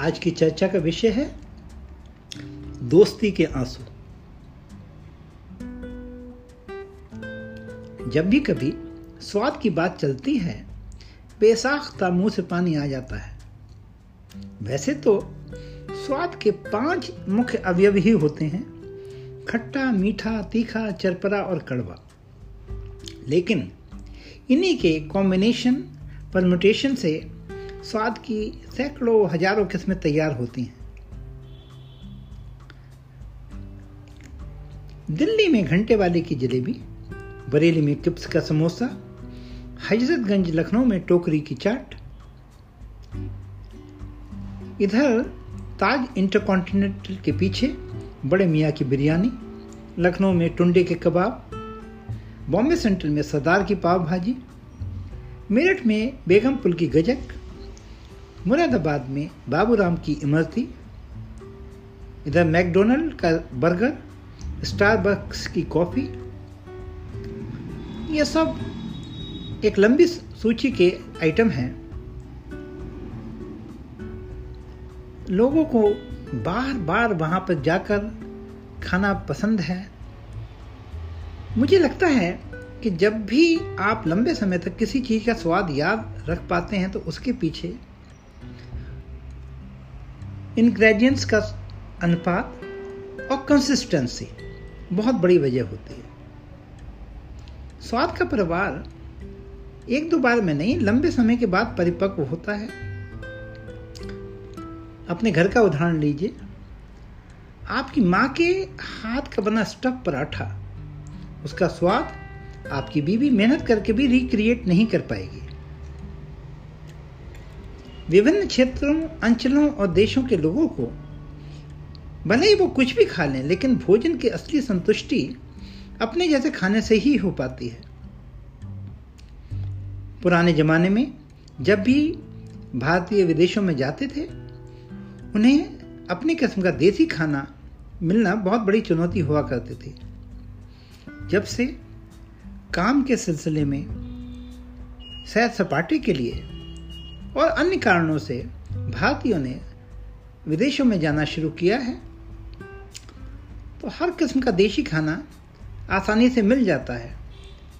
आज की चर्चा का विषय है दोस्ती के आँसू। जब भी कभी स्वाद की बात चलती है, बेसाख्ता मुँह से पानी आ जाता है। वैसे तो स्वाद के पाँच मुख्य अवयव ही होते हैं, खट्टा, मीठा, तीखा, चरपरा और कड़वा। लेकिन इन्हीं के कॉम्बिनेशन परमुटेशन से स्वाद की सैकड़ों, हज़ारों किस्में तैयार होती हैं। दिल्ली में घंटे वाले की जलेबी, बरेली में किप्स का समोसा हजरतगंज लखनऊ में टोकरी की चाट। इधर ताज इंटरकॉन्टिनेंटल के पीछे बड़े मियाँ की बिरयानी, लखनऊ में टुंडे के कबाब, बॉम्बे सेंट्रल में सरदार की पाव भाजी, मेरठ में बेगमपुल की गजक मुरादाबाद में बाबूराम की इमरती इधर मैकडोनल्ड का बर्गर, स्टारबक्स की कॉफ़ी, ये सब एक लंबी सूची के आइटम हैं। लोगों को बार बार वहाँ पर जाकर खाना पसंद है। मुझे लगता है कि जब भी आप लंबे समय तक किसी चीज़ का स्वाद याद रख पाते हैं तो उसके पीछे इंग्रेडिएंट्स का अनुपात और कंसिस्टेंसी बहुत बड़ी वजह होती है। स्वाद का परिवार एक दो बार में नहीं, लंबे समय के बाद परिपक्व होता है। अपने घर का उदाहरण लीजिए। आपकी माँ के हाथ का बना स्टफ़ पराठा, उसका स्वाद आपकी बीवी मेहनत करके भी रिक्रिएट नहीं कर पाएगी। विभिन्न क्षेत्रों, अंचलों और देशों के लोगों को भले ही वो कुछ भी खा लें, लेकिन भोजन की असली संतुष्टि अपने जैसे खाने से ही हो पाती है। पुराने जमाने में जब भी भारतीय विदेशों में जाते थे, उन्हें अपनी किस्म का देसी खाना मिलना बहुत बड़ी चुनौती हुआ करती थी। जब से काम के सिलसिले में सैर सपाटे के लिए और अन्य कारणों से भारतीयों ने विदेशों में जाना शुरू किया है। तो हर किस्म का देशी खाना आसानी से मिल जाता है।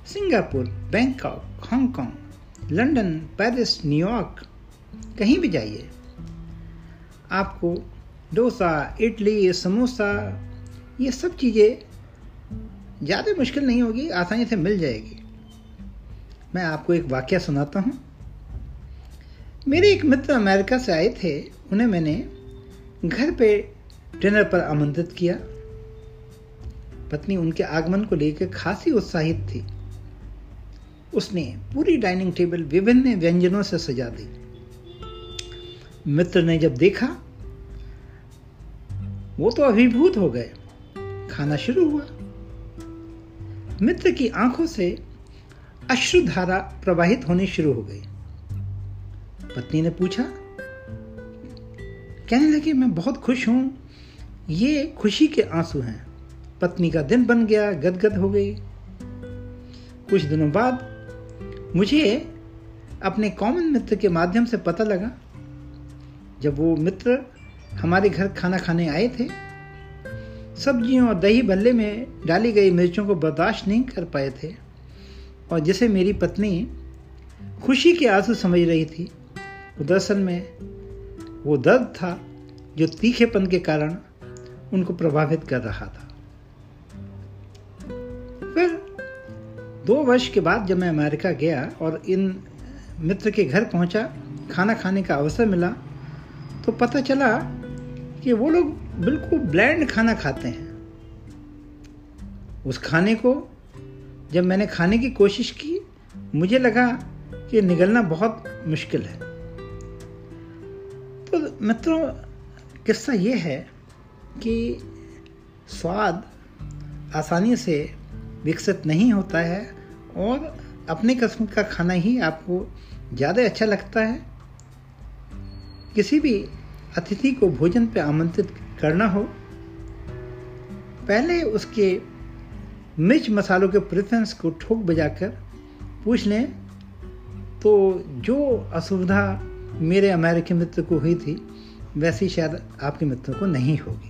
Singapore, Bangkok, Hong Kong, London, Paris, New York, कहीं भी जाइए। आपको डोसा, इडली, समोसा, ये सब चीज़ें ज़्यादा मुश्किल नहीं होगी, आसानी से मिल जाएगी। मैं आपको एक वाक्य सुनाता हूँ। मेरे एक मित्र अमेरिका से आए थे, उन्हें मैंने घर पे डिनर पर आमंत्रित किया। पत्नी उनके आगमन को लेकर खासी उत्साहित थी। उसने पूरी डाइनिंग टेबल विभिन्न व्यंजनों से सजा दी। मित्र ने जब देखा, वो तो अभिभूत हो गए। खाना शुरू हुआ। मित्र की आँखों से अश्रुधारा प्रवाहित होनी शुरू हो गई। पत्नी ने पूछा, कहने लगे, मैं बहुत खुश हूँ। ये खुशी के आँसू हैं। पत्नी का दिन बन गया, गदगद हो गई। कुछ दिनों बाद मुझे अपने कॉमन मित्र के माध्यम से पता लगा, जब वो मित्र हमारे घर खाना खाने आए थे, सब्जियों और दही भल्ले में डाली गई मिर्चों को बर्दाश्त नहीं कर पाए थे। और जिसे मेरी पत्नी खुशी के आँसू समझ रही थी दरअसल में वो दर्द था जो तीखेपन के कारण उनको प्रभावित कर रहा था। फिर दो वर्ष के बाद जब मैं अमेरिका गया और इन मित्र के घर पहुँचा, खाना खाने का अवसर मिला तो पता चला कि वो लोग बिल्कुल ब्लैंड खाना खाते हैं। उस खाने को जब मैंने खाने की कोशिश की, मुझे लगा कि निगलना बहुत मुश्किल है। मित्रों, किस्सा ये है कि स्वाद आसानी से विकसित नहीं होता है और अपने किस्म का खाना ही आपको ज़्यादा अच्छा लगता है। किसी भी अतिथि को भोजन पर आमंत्रित करना हो, पहले उसके मिर्च मसालों के प्रेफरेंस को ठोक बजाकर पूछ लें। तो जो असुविधा मेरे अमेरिकी मित्र को हुई थी वैसी शायद आपके मित्रों को नहीं होगी।